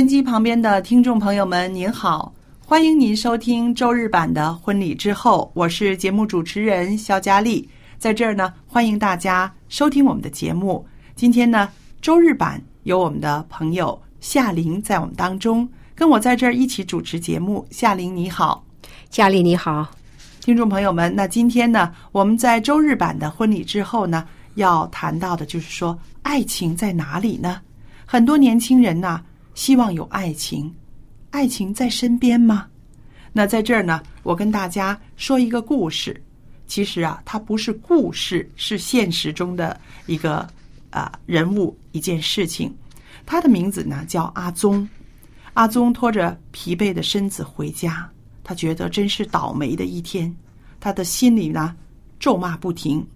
音机旁边的听众朋友们，您好，欢迎您收听周日版的《婚礼之后》，我是节目主持人肖佳丽，在这儿呢，欢迎大家收听我们的节目。今天呢，周日版有我们的朋友夏玲在我们当中，跟我在这儿一起主持节目。夏玲你好，佳丽你好，听众朋友们，那今天呢，我们在周日版的婚礼之后呢，要谈到的就是说，爱情在哪里呢？很多年轻人呐、希望有爱情，爱情在身边吗？那在这儿呢，我跟大家说一个故事。其实啊，它不是故事，是现实中的一个啊、人物一件事情。他的名字呢叫阿宗。阿宗拖着疲惫的身子回家，他觉得真是倒霉的一天。他的心里呢咒骂不停：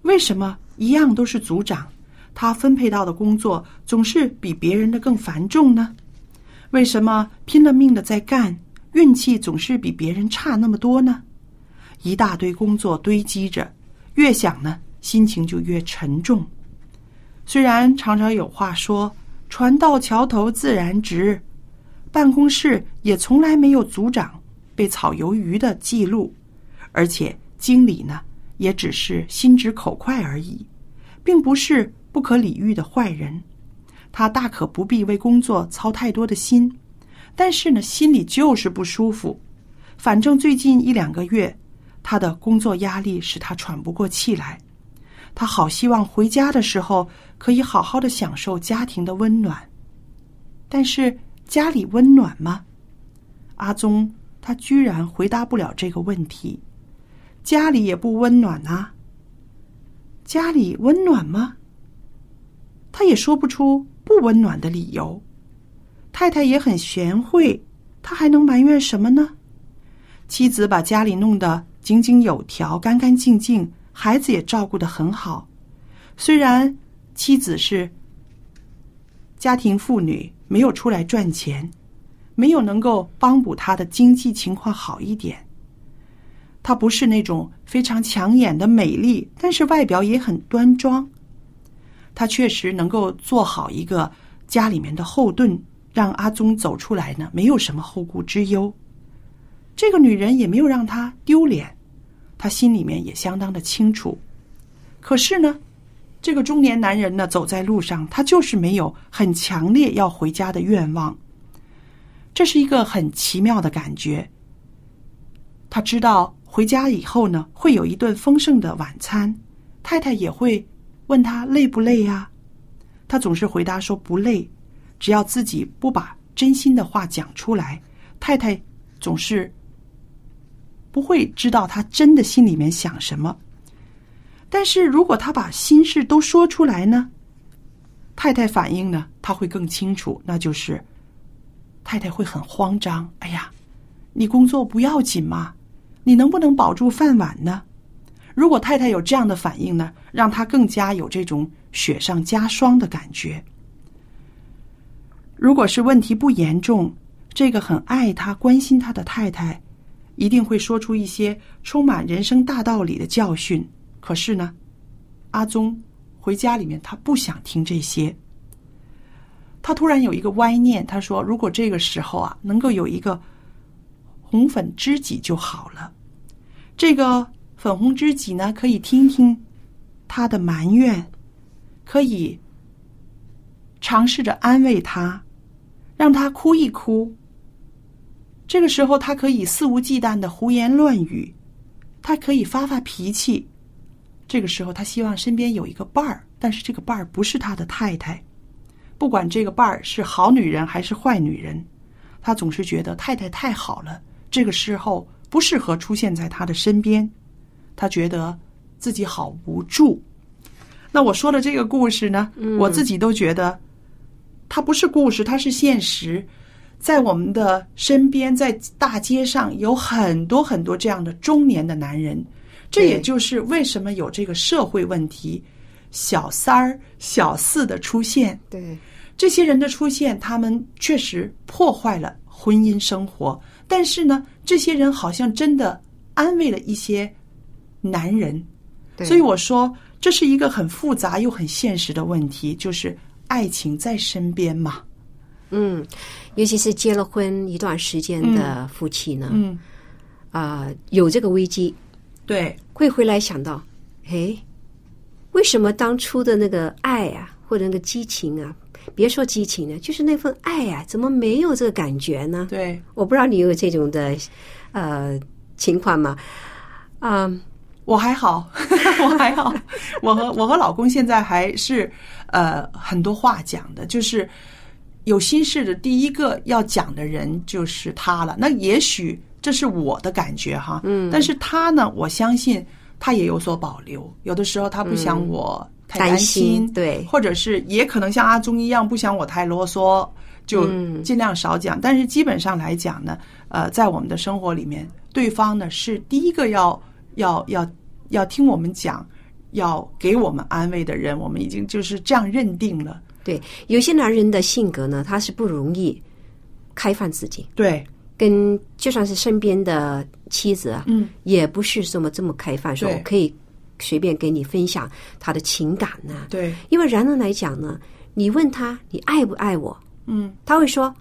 为什么一样都是组长，他分配到的工作总是比别人的更繁重呢？为什么拼了命的在干，运气总是比别人差那么多呢？一大堆工作堆积着，越想呢，心情就越沉重。虽然常常有话说“船到桥头自然直”，办公室也从来没有组长被炒鱿鱼的记录，而且经理呢，也只是心直口快而已，并不是不可理喻的坏人。他大可不必为工作操太多的心，但是呢，心里就是不舒服。反正最近一两个月，他的工作压力使他喘不过气来。他好希望回家的时候可以好好的享受家庭的温暖，但是家里温暖吗？阿宗他居然回答不了这个问题。家里也不温暖啊。家里温暖吗？他也说不出不温暖的理由。太太也很贤惠，他还能埋怨什么呢？妻子把家里弄得井井有条、干干净净，孩子也照顾得很好。虽然妻子是家庭妇女，没有出来赚钱，没有能够帮补他的经济情况好一点。她不是那种非常抢眼的美丽，但是外表也很端庄。她确实能够做好一个家里面的后盾，让阿宗走出来呢，没有什么后顾之忧。这个女人也没有让他丢脸，他心里面也相当的清楚。可是呢，这个中年男人呢，走在路上，他就是没有很强烈要回家的愿望。这是一个很奇妙的感觉。他知道回家以后呢，会有一顿丰盛的晚餐，太太也会问他累不累呀、他总是回答说不累，只要自己不把真心的话讲出来，太太总是不会知道他真的心里面想什么。但是如果他把心事都说出来呢，太太反应呢，他会更清楚，那就是太太会很慌张。哎呀，你工作不要紧吗？你能不能保住饭碗呢？如果太太有这样的反应呢，让他更加有这种雪上加霜的感觉。如果是问题不严重，这个很爱他、关心他的太太，一定会说出一些充满人生大道理的教训。可是呢，阿宗回家里面，他不想听这些。他突然有一个歪念，他说：“如果这个时候啊，能够有一个红粉知己就好了。这个粉红知己呢，可以听听他的埋怨，可以尝试着安慰他。”让他哭一哭。这个时候，他可以肆无忌惮的胡言乱语，他可以发发脾气。这个时候，他希望身边有一个伴儿，但是这个伴儿不是他的太太。不管这个伴儿是好女人还是坏女人，他总是觉得太太太好了。这个时候不适合出现在他的身边，他觉得自己好无助。那我说的这个故事呢，我自己都觉得。它不是故事，它是现实，在我们的身边，在大街上有很多很多这样的中年的男人，这也就是为什么有这个社会问题，小三儿、小四的出现。对这些人的出现，他们确实破坏了婚姻生活，但是呢，这些人好像真的安慰了一些男人，所以我说这是一个很复杂又很现实的问题，就是。爱情在身边嘛？嗯，尤其是结了婚一段时间的夫妻呢，嗯，啊，有这个危机，对，会回来想到，哎，为什么当初的那个爱啊，或者那个激情啊，别说激情了，就是那份爱啊，怎么没有这个感觉呢？对，我不知道你有这种的呃情况吗？啊。我还好，我还好，我和我和老公现在还是呃很多话讲的，就是有心事的第一个要讲的人就是他了。那也许这是我的感觉哈，嗯，但是他呢，我相信他也有所保留。有的时候他不想我太担心，对，或者是也可能像阿忠一样不想我太啰嗦，就尽量少讲。但是基本上来讲呢，呃，在我们的生活里面，对方呢是第一个要。要要要听我们讲，要给我们安慰的人，我们已经就是这样认定了。对，有些男人的性格呢，他是不容易开放自己。对，跟就算是身边的妻子啊，嗯，也不是这么这么开放，说我可以随便跟你分享他的情感呢。对，因为男人来讲呢，你问他你爱不爱我，嗯，他会说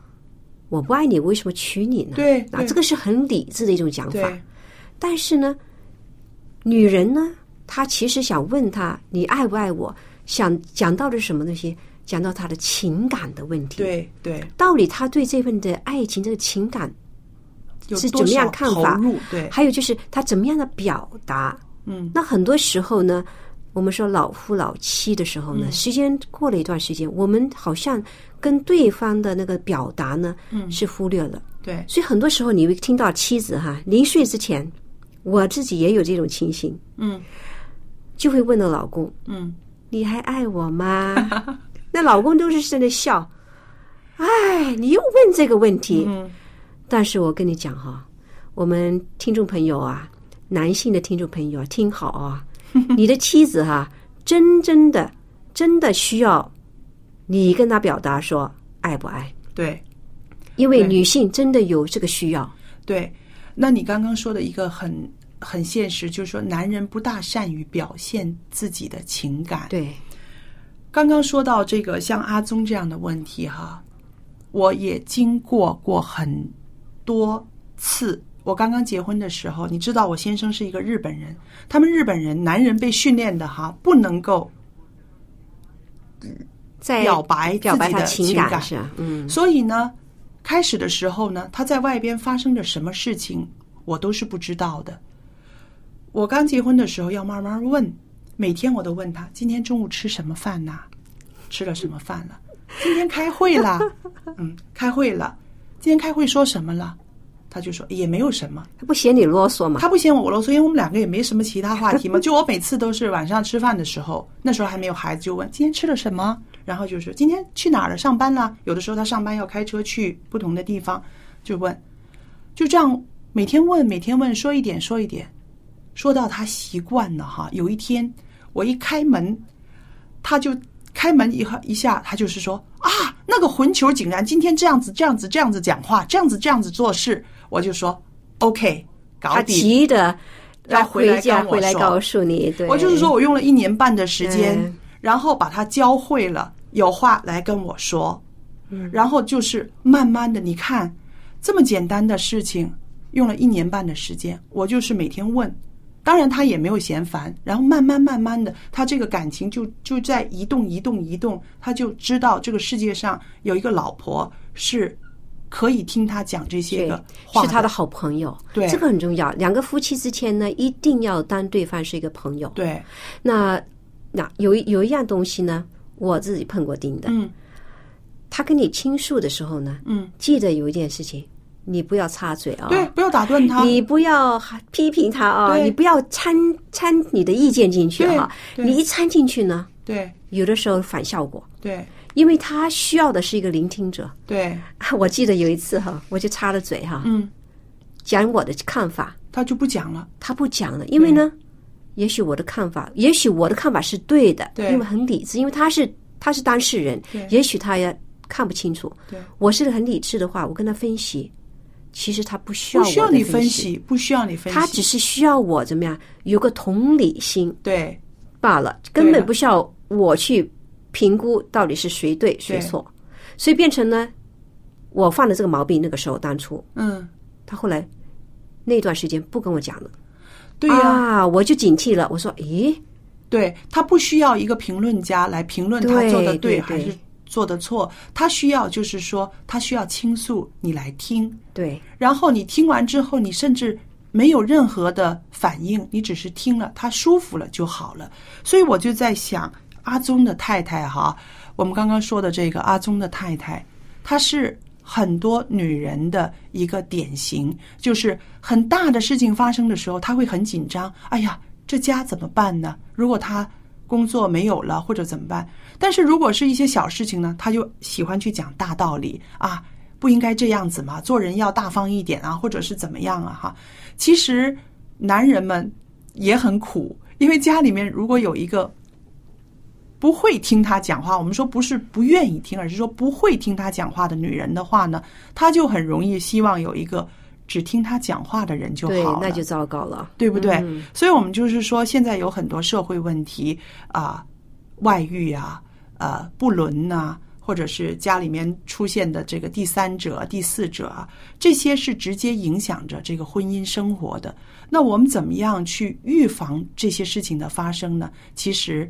我不爱你，为什么娶你呢？对，啊，这个是很理智的一种讲法。但是呢。女人呢，她其实想问他你爱不爱我？想讲到的是什么东西？讲到他的情感的问题。对对，到底他对这份的爱情这个情感是怎么样看法？对，还有就是他怎么样的表达？嗯，那很多时候呢，我们说老夫老妻的时候呢，时间过了一段时间，我们好像跟对方的那个表达呢，嗯，是忽略了。对，所以很多时候你会听到妻子哈临睡之前。我自己也有这种情形，嗯，就会问到老公，嗯，你还爱我吗？那老公都是在那笑，哎，你又问这个问题，嗯，但是我跟你讲哈，我们听众朋友啊，男性的听众朋友啊听好啊，你的妻子哈，真真的真的需要你跟他表达说爱不爱？对，因为女性真的有这个需要，对。那你刚刚说的一个很很现实，就是说男人不大善于表现自己的情感。对，刚刚说到这个像阿宗这样的问题哈，我也经过过很多次。我刚刚结婚的时候，你知道我先生是一个日本人，他们日本人男人被训练的哈，不能够在表白表白的情感是嗯，所以呢。开始的时候呢，他在外边发生着什么事情，我都是不知道的。我刚结婚的时候要慢慢问，每天我都问他今天中午吃什么饭呐？吃了什么饭了？今天开会啦，嗯，开会了。今天开会说什么了？他就说也没有什么。他不嫌你啰嗦吗？他不嫌我啰嗦，因为我们两个也没什么其他话题嘛。就我每次都是晚上吃饭的时候，那时候还没有孩子，就问今天吃了什么。然后就是今天去哪儿了？上班了？有的时候他上班要开车去不同的地方，就问，就这样每天问，每天问，说一点说一点，说到他习惯了哈。有一天我一开门，他就开门一一下，他就是说啊，那个混球竟然今天这样子、这样子、这样子讲话，这样子、这样子做事，我就说 OK，搞他。急的要回来回来告诉你，对，我就是说我用了一年半的时间，嗯然后把它教会了，有话来跟我说，嗯。然后就是慢慢的，你看这么简单的事情，用了一年半的时间，我就是每天问，当然他也没有嫌烦，然后慢慢慢慢的，他这个感情就就在移动移动移动，他就知道这个世界上有一个老婆是可以听他讲这些对个话是他的好朋友，对。这个很重要。两个夫妻之间呢，一定要当对方是一个朋友。对，那那有一有一样东西呢，我自己碰过钉的。嗯。他跟你倾诉的时候呢，嗯，记得有一件事情，你不要插嘴啊、对，不要打断他，你不要批评他啊、对。你不要掺掺你的意见进去哈、你一掺进去呢，对。有的时候反效果，对。因为他需要的是一个聆听者。对，我记得有一次哈，我就插了嘴哈，嗯，讲我的看法，他就不讲了。他不讲了，因为呢，也许我的看法，也许我的看法是对的，对因为很理智，因为他是他是当事人，也许他也看不清楚。我是个很理智的话，我跟他分析，其实他不需要不需要你分，析，不需要你分析，他只是需要我怎么样有个同理心对罢了，根本不需要我去评估到底是谁对谁错，所以变成呢，我犯了这个毛病。那个时候当初嗯，他后来那段时间不跟我讲了。对呀、啊，我就警惕了。我说，咦，对他不需要一个评论家来评论他做的对对还是做的错，他需要就是说，他需要倾诉，你来听，对然后你听完之后，你甚至没有任何的反应，你只是听了，他舒服了就好了。所以我就在想，阿宗的太太哈，我们刚刚说的这个阿宗的太太，她是很多女人的一个典型，就是很大的事情发生的时候，她会很紧张。哎呀，这家怎么办呢？如果她工作没有了或者怎么办？但是如果是一些小事情呢，她就喜欢去讲大道理啊。不应该这样子嘛，做人要大方一点啊，或者是怎么样啊？哈，其实男人们也很苦，因为家里面如果有一个不会听他讲话，我们说不是不愿意听，而是说不会听他讲话的女人的话呢，她就很容易希望有一个只听他讲话的人就好那就糟糕了。对不对？嗯所以我们就是说，现在有很多社会问题啊、外遇啊，呃，不伦呐、或者是家里面出现的这个第三者、第四者啊，这些是直接影响着这个婚姻生活的。那我们怎么样去预防这些事情的发生呢？其实，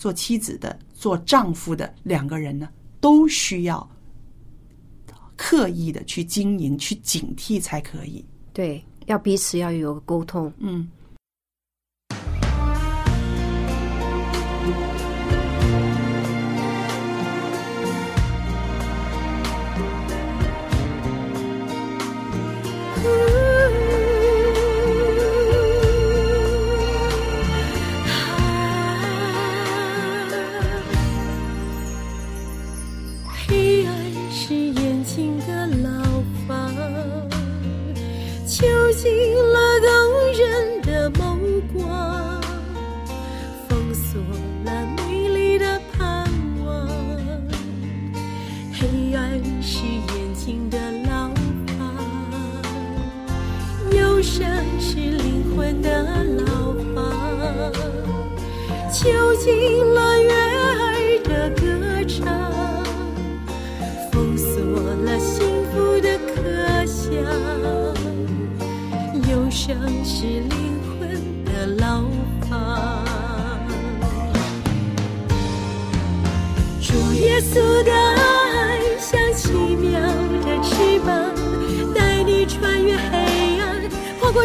做妻子的、做丈夫的两个人呢，都需要刻意的去经营、去警惕才可以。对，要彼此要有沟通。嗯。囚禁了动人的眸光，封锁了美丽的盼望。黑暗是眼睛的牢房，忧伤是灵魂的牢房。囚禁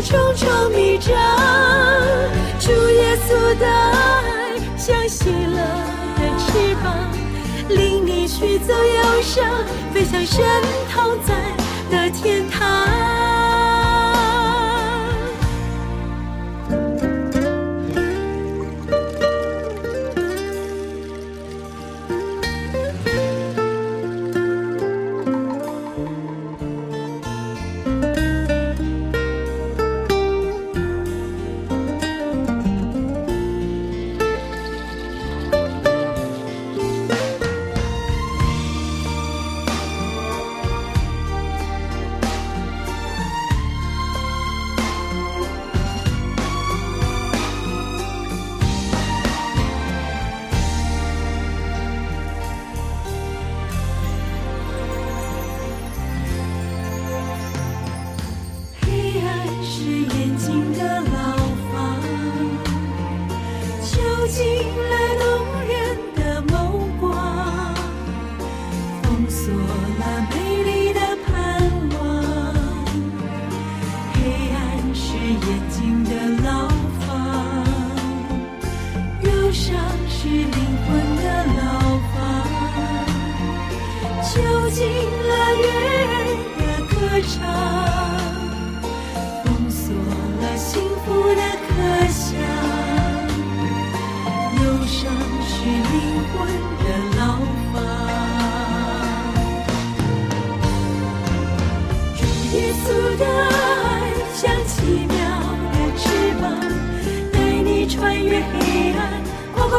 重重迷障。主耶稣的爱像喜乐的翅膀，领你去走忧伤，飞向神同在的天堂。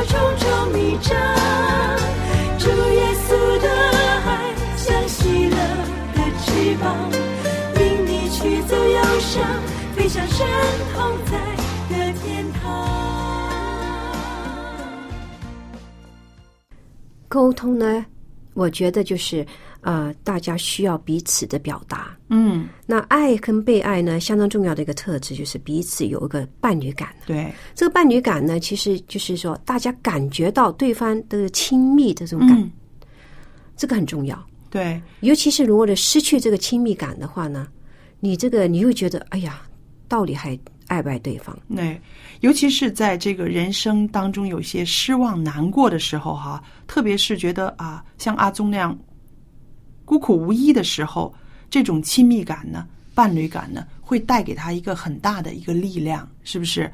重重迷障。主耶稣的爱像喜乐的翅膀，引你去走忧伤，飞向神同在的天堂。沟通呢，我觉得就是呃，大家需要彼此的表达。嗯，那爱跟被爱呢，相当重要的一个特质就是彼此有一个伴侣感。对，这个伴侣感呢，其实就是说大家感觉到对方的亲密的这种感，嗯，这个很重要。对，尤其是如果的失去这个亲密感的话呢，你这个你会觉得，哎呀，到底还爱不爱对方？对，尤其是在这个人生当中有些失望、难过的时候，哈，特别是觉得啊，像阿宗那样孤苦无依的时候，这种亲密感呢、伴侣感呢，会带给他一个很大的一个力量，是不是？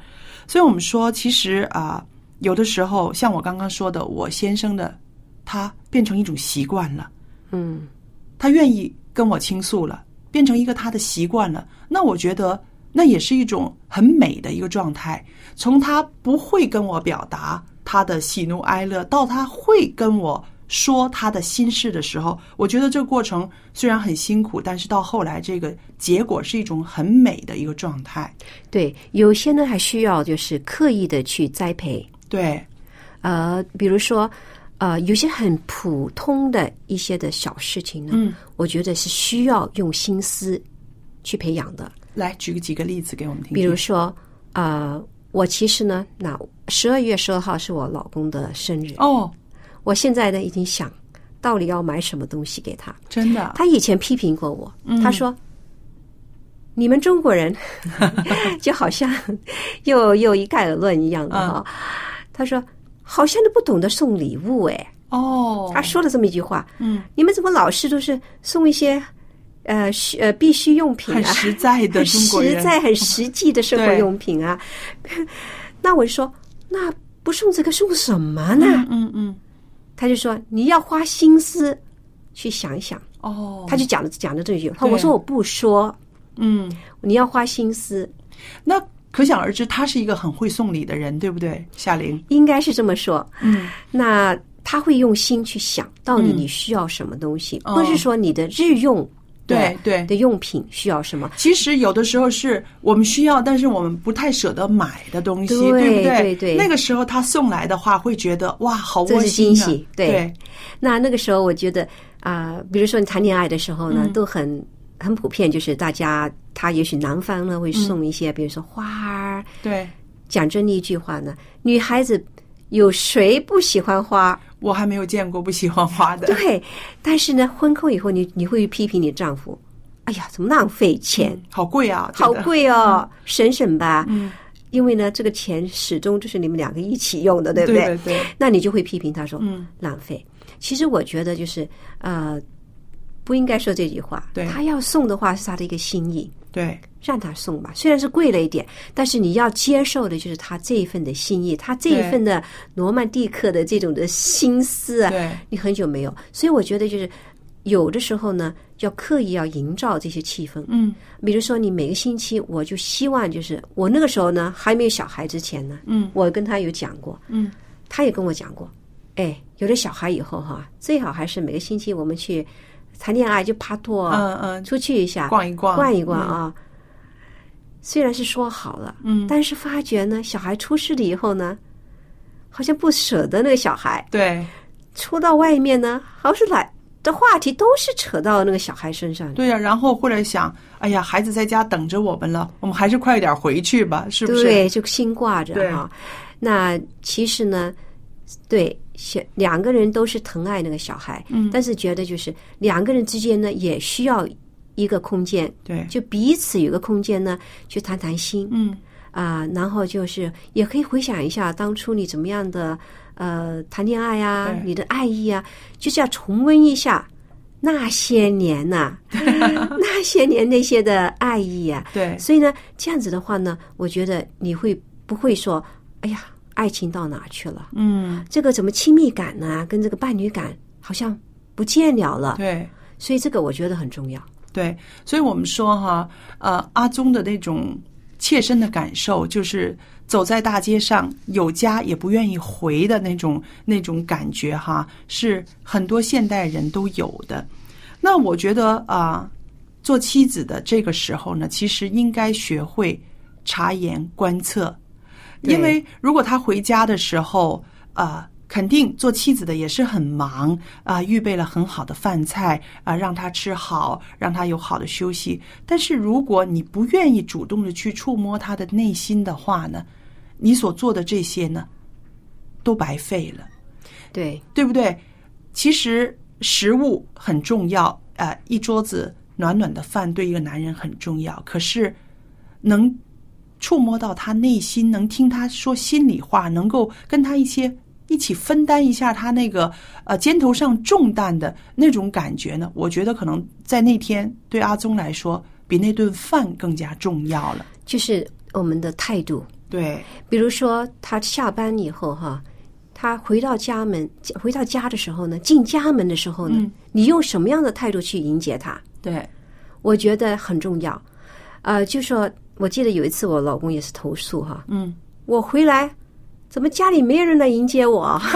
所以我们说，其实啊，有的时候像我刚刚说的，我先生的他变成一种习惯了。嗯，他愿意跟我倾诉了，变成一个他的习惯了，那我觉得那也是一种很美的一个状态。从他不会跟我表达他的喜怒哀乐，到他会跟我说他的心事的时候，我觉得这个过程虽然很辛苦，但是到后来这个结果是一种很美的一个状态。对，有些呢还需要就是刻意的去栽培，对，呃，比如说。呃，有些很普通的一些的小事情呢，嗯，我觉得是需要用心思去培养的。来举个几个例子给我们听听。比如说，呃，我其实呢，那十二月十二号是我老公的生日，哦，我现在呢已经想到底要买什么东西给他。真的，他以前批评过我，嗯他说：“你们中国人 就好像又又一概而论一样的哈。他说：“好像都不懂得送礼物哎。”哦，他说了这么一句话：“嗯，你们怎么老是都是送一些呃需呃必需用品啊？很实在的 实在、很实际的生活用品啊。”那我就说：“那不送这个送什么呢？”嗯嗯嗯，他就说：“你要花心思去想一想。”哦，他就讲了讲了这句，话我说我不说，嗯。你要花心思，那可想而知，他是一个很会送礼的人，对不对？夏玲，应该是这么说。嗯，那他会用心去想到底嗯你需要什么东西，嗯不是说你的日用对对的用品需要什么。其实有的时候是我们需要，但是我们不太舍得买的东西，对不对？对对那个时候他送来的话，会觉得哇，好这是窝心啊！惊喜对对，那那个时候，我觉得啊、比如说你谈恋爱的时候呢，嗯都很很普遍，就是大家他也许男方呢会嗯送一些，比如说花儿。对讲真的一句话呢，女孩子有谁不喜欢花？我还没有见过不喜欢花的。对，但是呢，婚后以后你你会批评你丈夫，哎呀，怎么浪费钱，好贵啊！好。贵哦，省省吧。嗯，因为呢，这个钱始终就是你们两个一起用的，对不对对对，那你就会批评他说，嗯，浪费。其实我觉得就是呃，不应该说这句话。对他要送的话是他的一个心意，对。让他送吧。虽然是贵了一点，但是你要接受的就是他这一份的心意，他这一份的罗曼蒂克的这种的心思啊，对。你很久没有，所以我觉得就是有的时候呢，要刻意要营造这些气氛。嗯。比如说，你每个星期，我就希望就是我那个时候呢，还没有小孩之前呢，嗯。我跟他有讲过，嗯，他也跟我讲过，哎，有了小孩以后哈，最好还是每个星期我们去谈恋爱就帕托，嗯嗯，出去一下，逛一逛，逛一逛啊。虽然是说好了，嗯，但是发觉呢，小孩出事了以后呢，好像不舍得那个小孩，对出到外面呢，好像来的话题都是扯到那个小孩身上。对呀、然后或者想，哎呀，孩子在家等着我们了，我们还是快点回去吧，是不是？对，就心挂着对哈。那其实呢，对，小两个人都是疼爱那个小孩，嗯。但是觉得就是两个人之间呢，也需要一个空间，对，就彼此有个空间呢，去谈谈心。嗯。啊、然后就是也可以回想一下当初你怎么样的呃谈恋爱啊，你的爱意啊，就是要重温一下那些年呐、那些年那些的爱意啊，对。所以呢，这样子的话呢，我觉得你会不会说，哎呀，爱情到哪去了？嗯，这个怎么亲密感呢、跟这个伴侣感好像不见了了。对。所以这个我觉得很重要。对，所以我们说哈，呃，阿宗的那种切身的感受，就是走在大街上有家也不愿意回的那种那种感觉哈，是很多现代人都有的。那我觉得啊、做妻子的这个时候呢，其实应该学会察言观色，对因为如果他回家的时候，啊，肯定做妻子的也是很忙啊、预备了很好的饭菜啊、让他吃好，让他有好的休息。但是如果你不愿意主动的去触摸他的内心的话呢，你所做的这些呢，都白费了。对，对不对？其实食物很重要，呃，一桌子暖暖的饭对一个男人很重要。可是能触摸到他内心，能听他说心里话，能够跟他一些一起分担一下他那个呃肩头上重担的那种感觉呢，我觉得可能在那天对阿宗来说，比那顿饭更加重要了。就是我们的态度。对，比如说，他下班以后哈，他回到家门，回到家的时候呢，进家门的时候呢，嗯你用什么样的态度去迎接他？对，我觉得很重要。呃，就说我记得有一次我老公也是投诉哈，嗯，我回来怎么家里没有人来迎接我？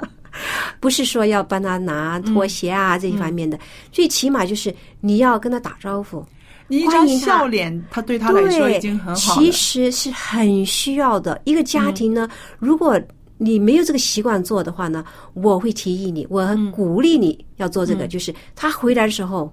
不是说要帮他拿拖鞋啊、这一方面的，最起码就是你要跟他打招呼。你一张笑脸，他对他来说，已经很好。其实是很需要的。一个家庭呢，如果你没有这个习惯做的话呢，我会提议你，我很鼓励你要做这个，就是他回来的时候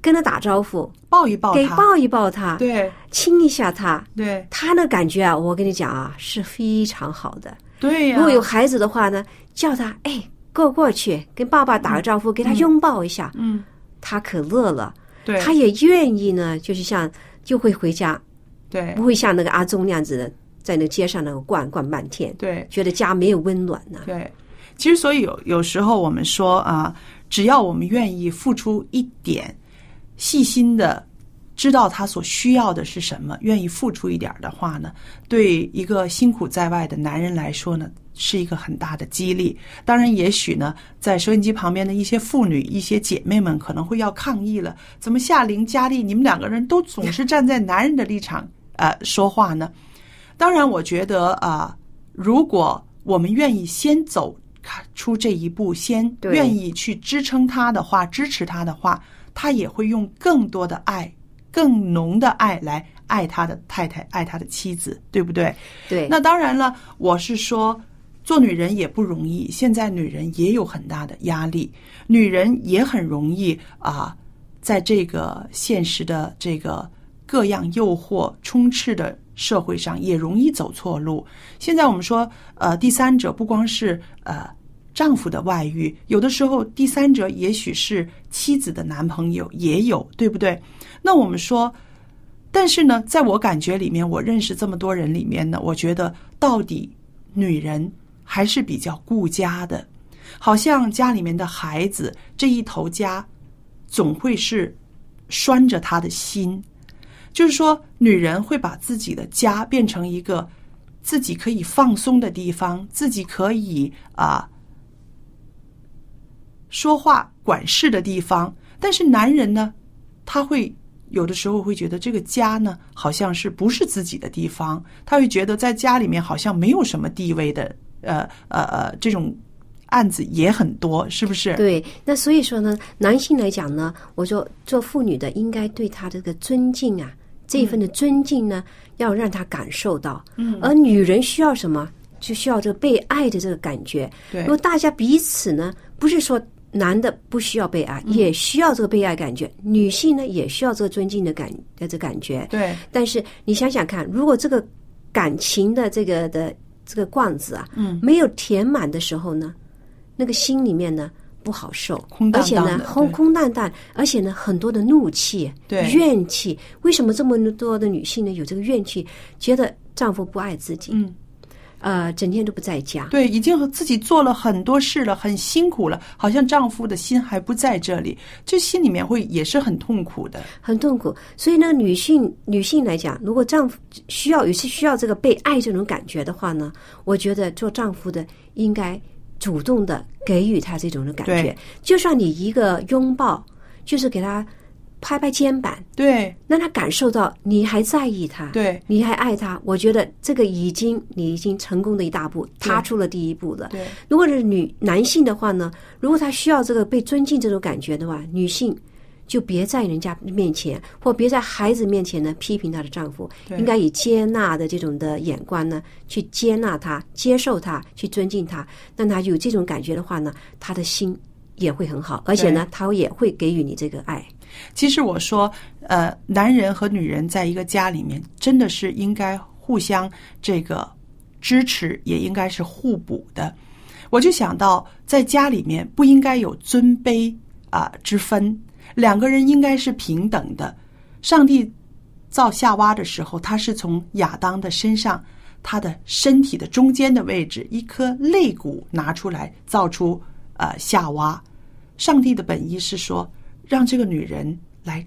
跟他打招呼，抱一抱他，给抱一抱他，对。亲一下他。对。他那感觉啊，我跟你讲啊，是非常好的。对呀、如果有孩子的话呢，叫他哎过过去，跟爸爸打个招呼，给他拥抱一下，嗯，他可乐了，对，他也愿意呢，就是像就会回家，对。不会像那个阿宗那样子的，在那街上那个逛逛半天，对。觉得家没有温暖呢。对，其实所以有有时候我们说啊，只要我们愿意付出一点，细心的知道他所需要的是什么，愿意付出一点的话呢，对一个辛苦在外的男人来说呢，是一个很大的激励。当然，也许呢，在收音机旁边的一些妇女、一些姐妹们可能会要抗议了：怎么夏玲、佳丽，你们两个人都总是站在男人的立场呃说话呢？当然，我觉得啊、如果我们愿意先走出这一步，先愿意去支撑他的话，支持他的话，他也会用更多的爱、更浓的爱来爱他的太太，爱他的妻子，对不对？对，那当然了，我是说，做女人也不容易，现在女人也有很大的压力，女人也很容易啊，在这个现实的这个各样诱惑充斥的社会上，也容易走错路。现在我们说，呃，第三者不光是呃。丈夫的外遇，有的时候第三者也许是妻子的男朋友，也有，对不对？那我们说，但是呢，在我感觉里面，我认识这么多人里面呢，我觉得到底女人还是比较顾家的，好像家里面的孩子这一头家，总会是拴着他的心，就是说，女人会把自己的家变成一个自己可以放松的地方，自己可以啊、说话管事的地方，但是男人呢，他会有的时候会觉得这个家呢，好像是不是自己的地方，他会觉得在家里面好像没有什么地位的，呃呃呃，这种案子也很多，是不是？对，那所以说呢，男性来讲呢，我说做妇女的应该对他这个尊敬啊，这一份的尊敬呢，要让他感受到。嗯，而女人需要什么？就需要这个被爱的这个感觉。对如果大家彼此呢，不是说男的不需要被爱，也需要这个被爱感觉；女性呢，也需要这个尊敬的感的这感觉。对但是你想想看，如果这个感情的这个的这个罐子啊，嗯，没有填满的时候呢，那个心里面呢不好受，空荡而且呢空空荡荡，而且呢很多的怒气、对怨气。为什么这么多的女性呢有这个怨气，觉得丈夫不爱自己？嗯，呃，整天都不在家。对，已经和自己做了很多事了，很辛苦了，好像丈夫的心还不在这里，这心里面会也是很痛苦的。很痛苦。所以呢，女性女性来讲，如果丈夫需要有些需要这个被爱这种感觉的话呢，我觉得做丈夫的应该主动的给予他这种的感觉，就算你一个拥抱，就是给他拍拍肩膀，对。让他感受到你还在意他，对。你还爱他。我觉得这个已经你已经成功的一大步，踏出了第一步了。对。如果是女男性的话呢，如果他需要这个被尊敬这种感觉的话，女性就别在人家面前或别在孩子面前呢批评她的丈夫，应该以接纳的这种的眼光呢去接纳他、接受他、去尊敬他，让他有这种感觉的话呢，他的心也会很好，而且呢，他也会给予你这个爱。其实我说，呃，男人和女人在一个家里面，真的是应该互相这个支持，也应该是互补的。我就想到，在家里面不应该有尊卑啊、之分，两个人应该是平等的。上帝造夏娃的时候，他是从亚当的身上，他的身体的中间的位置一颗肋骨拿出来，造出呃夏娃。上帝的本意是说，让这个女人来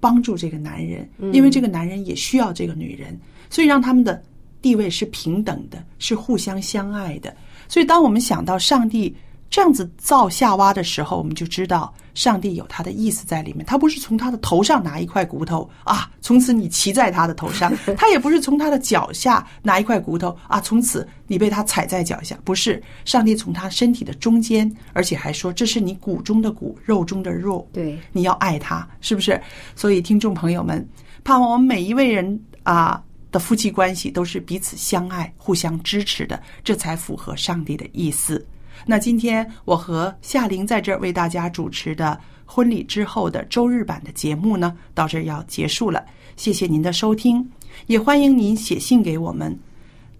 帮助这个男人，因为这个男人也需要这个女人，所以让他们的地位是平等的，是互相相爱的。所以，当我们想到上帝这样子造夏娃的时候，我们就知道上帝有他的意思在里面。他不是从他的头上拿一块骨头啊，从此你骑在他的头上；他也不是从他的脚下拿一块骨头啊，从此你被他踩在脚下。不是，上帝从他身体的中间，而且还说这是你骨中的骨，肉中的肉。对，你要爱他，是不是？所以，听众朋友们，盼望我们每一位人啊的夫妻关系都是彼此相爱、互相支持的，这才符合上帝的意思。那今天我和夏玲在这儿为大家主持的婚礼之后的周日版的节目呢，到这儿要结束了。谢谢您的收听，也欢迎您写信给我们，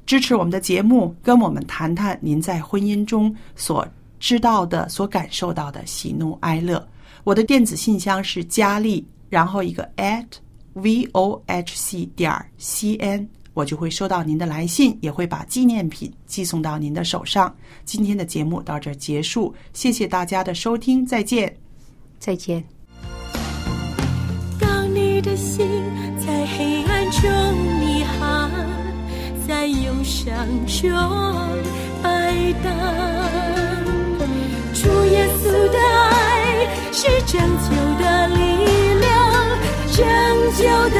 支持我们的节目，跟我们谈谈您在婚姻中所知道的、所感受到的喜怒哀乐。我的电子信箱是佳丽，然后一个 at v o h c 点 c n，我就会收到您的来信，也会把纪念品寄送到您的手上。今天的节目到这儿结束，谢谢大家的收听，再见。再见。当你的心在黑暗中迷航，在忧伤中摆荡，主耶稣的爱是拯救的力量，拯救的